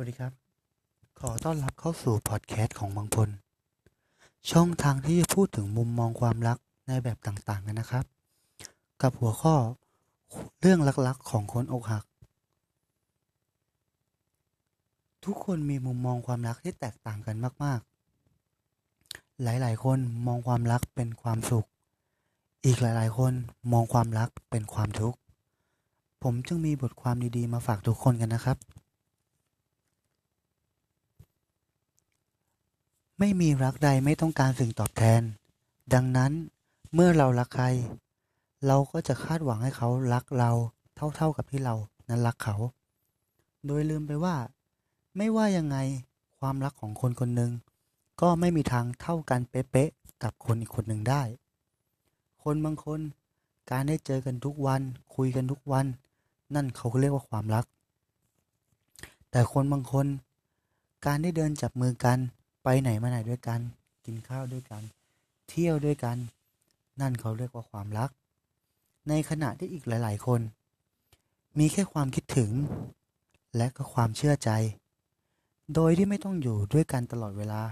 วัสดีครับ ขอต้อนรับเข้าสู่พอดแคสต์ของบางพล ช่องทางที่จะพูดถึงมุมมองความรักในแบบต่างๆกันนะครับ กับหัวข้อเรื่องลักๆของคนอกหัก ทุกคนมีมุมมองความรักที่แตกต่างกันมากๆ หลายๆ คนมองความรักเป็นความสุข อีกหลายๆ คนมองความรักเป็นความทุกข์ ผมจึงมีบทความดีๆ มาฝากทุกคนกันนะครับ ไม่มีรักใดไม่ต้องการสิ่งตอบแทน ดังนั้นเมื่อเรารักใคร เราก็จะคาดหวังให้เขารักเราเท่าๆกับที่เรานั้นรักเขา โดยลืมไปว่า ไม่ว่ายังไงความรักของคนคนหนึ่งก็ไม่มีทางเท่ากันเป๊ะๆกับคนอีกคนหนึ่งได้ คนบางคนการได้เจอกันทุกวัน คุยกันทุกวัน นั่นเขาเรียกว่าความรัก แต่คนบางคน การได้เดินจับมือกัน ไปไหนมาไหนด้วยกัน กินข้าวด้วยกัน เที่ยวด้วยกัน นั่นเขาเรียกว่าความรัก ในขณะที่อีกหลาย ๆ คน มีแค่ความคิดถึง และก็ความเชื่อใจ โดยที่ไม่ต้องอยู่ด้วยกันตลอดเวลา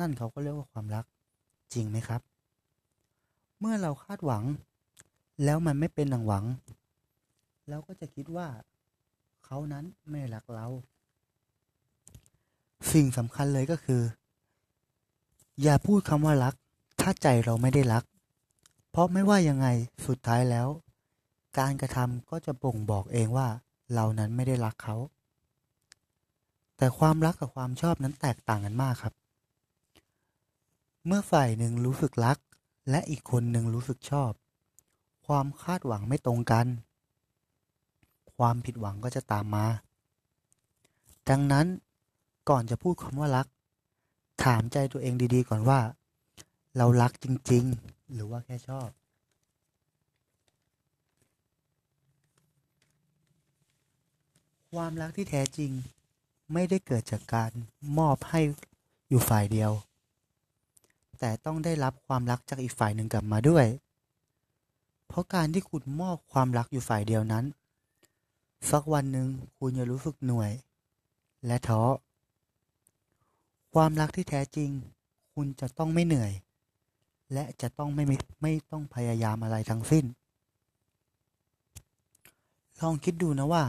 นั่นเขาก็เรียกว่าความรัก จริงไหมครับ เมื่อเราคาดหวัง แล้วมันไม่เป็นดังหวัง เราก็จะคิดว่าเขานั้นไม่รักเรา สิ่งสำคัญเลยก็คือ อย่าพูดคำว่ารัก ถ้าใจเราไม่ได้รัก เพราะไม่ว่ายังไงสุดท้ายแล้ว การกระทำก็จะบ่งบอกเองว่า เรานั้นไม่ได้รักเขา แต่ความรักกับความชอบนั้นแตกต่างกันมากครับ เมื่อฝ่ายหนึ่งรู้สึกรัก และอีกคนหนึ่งรู้สึกชอบ ความคาดหวังไม่ตรงกัน ความผิดหวังก็จะตามมา ดังนั้นก่อนจะพูดคำว่ารัก ถามใจตัวเองดีๆ ก่อนว่า เรารักจริง ๆ หรือว่าแค่ชอบ ความรักที่แท้จริงไม่ได้เกิดจากการมอบให้อยู่ฝ่ายเดียว แต่ต้องได้รับความรักจากอีกฝ่ายหนึ่งกลับมาด้วย เพราะการที่คุณมอบความรักอยู่ฝ่ายเดียวนั้น สักวันหนึ่งคุณจะรู้สึกหนื่อยและท้อ ความรักที่แท้จริง คุณจะต้องไม่เหนื่อย และจะต้องไม่ไม่ต้องพยายามอะไรทั้งสิ้น ลองคิดดูนะว่า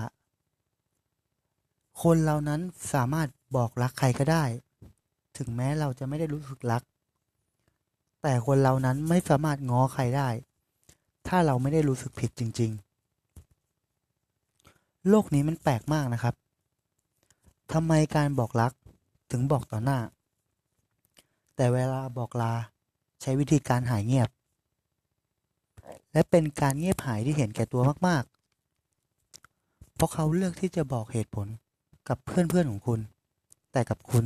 คนเรานั้นสามารถบอกรักใครก็ได้ ถึงแม้เราจะไม่ได้รู้สึกรัก แต่คนเรานั้นไม่สามารถง้อใครได้ ถ้าเราไม่ได้รู้สึกผิดจริง ๆ โลกนี้มันแปลกมากนะครับทำไมการบอกรัก ถึงบอกต่อหน้า แต่เวลาบอกลาใช้วิธีการหายเงียบ และเป็นการเงียบหายที่เห็นแก่ตัวมากๆ เพราะเขาเลือกที่จะบอกเหตุผลกับเพื่อนๆของคุณ แต่กับคุณ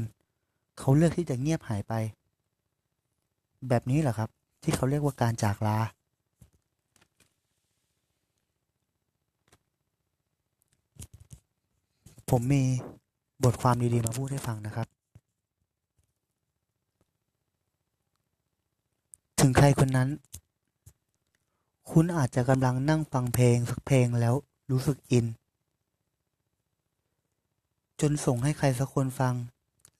เขาเลือกที่จะเงียบหายไป แบบนี้แหละครับ ที่เขาเรียกว่าการจากลาผมมี บทความดีๆมาพูดให้ฟังนะครับ ถึงใครคนนั้น คุณอาจจะกำลังนั่งฟังเพลงสักเพลงแล้วรู้สึกอิน จนส่งให้ใครสักคนฟัง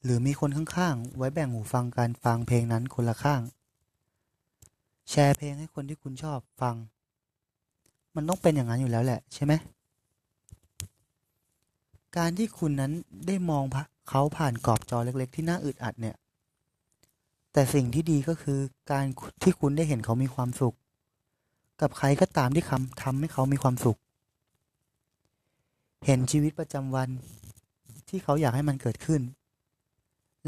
หรือมีคนข้างๆ ไว้แบ่งหูฟังการฟังเพลงนั้นคนละข้าง แชร์เพลงให้คนที่คุณชอบฟัง มันต้องเป็นอย่างนั้นอยู่แล้วแหละใช่ไหม การที่คุณนั้นได้มองเขาผ่านกรอบจอเล็ก ๆ ที่น่าอึดอัดเนี่ย แต่สิ่งที่ดีก็คือการที่คุณได้เห็นเขามีความสุข กับใครก็ตามที่คำทำให้เขามีความสุข เห็นชีวิตประจำวันที่เขาอยากให้มันเกิดขึ้น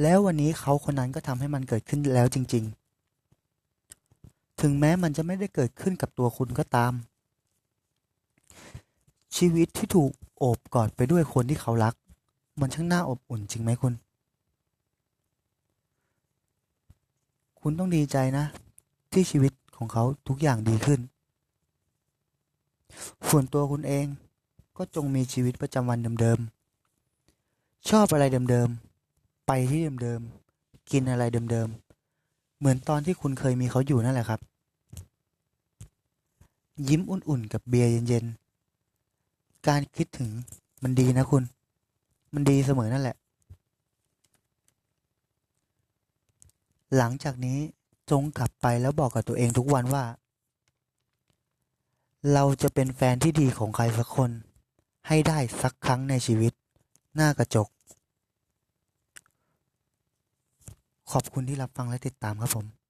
แล้ววันนี้เขาคนนั้นก็ทำให้มันเกิดขึ้นแล้วจริง ๆ ถึงแม้มันจะไม่ได้เกิดขึ้นกับตัวคุณก็ตาม ชีวิตที่ถูกโอบกอดไปด้วยคนที่เขารัก มันช่างน่าอบอุ่นจริงไหมคุณ คุณต้องดีใจนะ ที่ชีวิตของเขาทุกอย่างดีขึ้น ส่วนตัวคุณเองก็จงมีชีวิตประจำวันเดิมๆ ชอบอะไรเดิมๆ ไปที่เดิมๆ กินอะไรเดิมๆ เหมือนตอนที่คุณเคยมีเขาอยู่นั่นแหละครับ ยิ้มอุ่นๆ กับเบียร์เย็นๆ การคิดถึงมันดีนะคุณ มันดีเสมอนั่นแหละ หลังจากนี้จงกลับไปแล้วบอกกับตัวเองทุกวันว่า เราจะเป็นแฟนที่ดีของใครสักคน ให้ได้สักครั้งในชีวิต หน้ากระจก ขอบคุณที่รับฟังและติดตามครับผม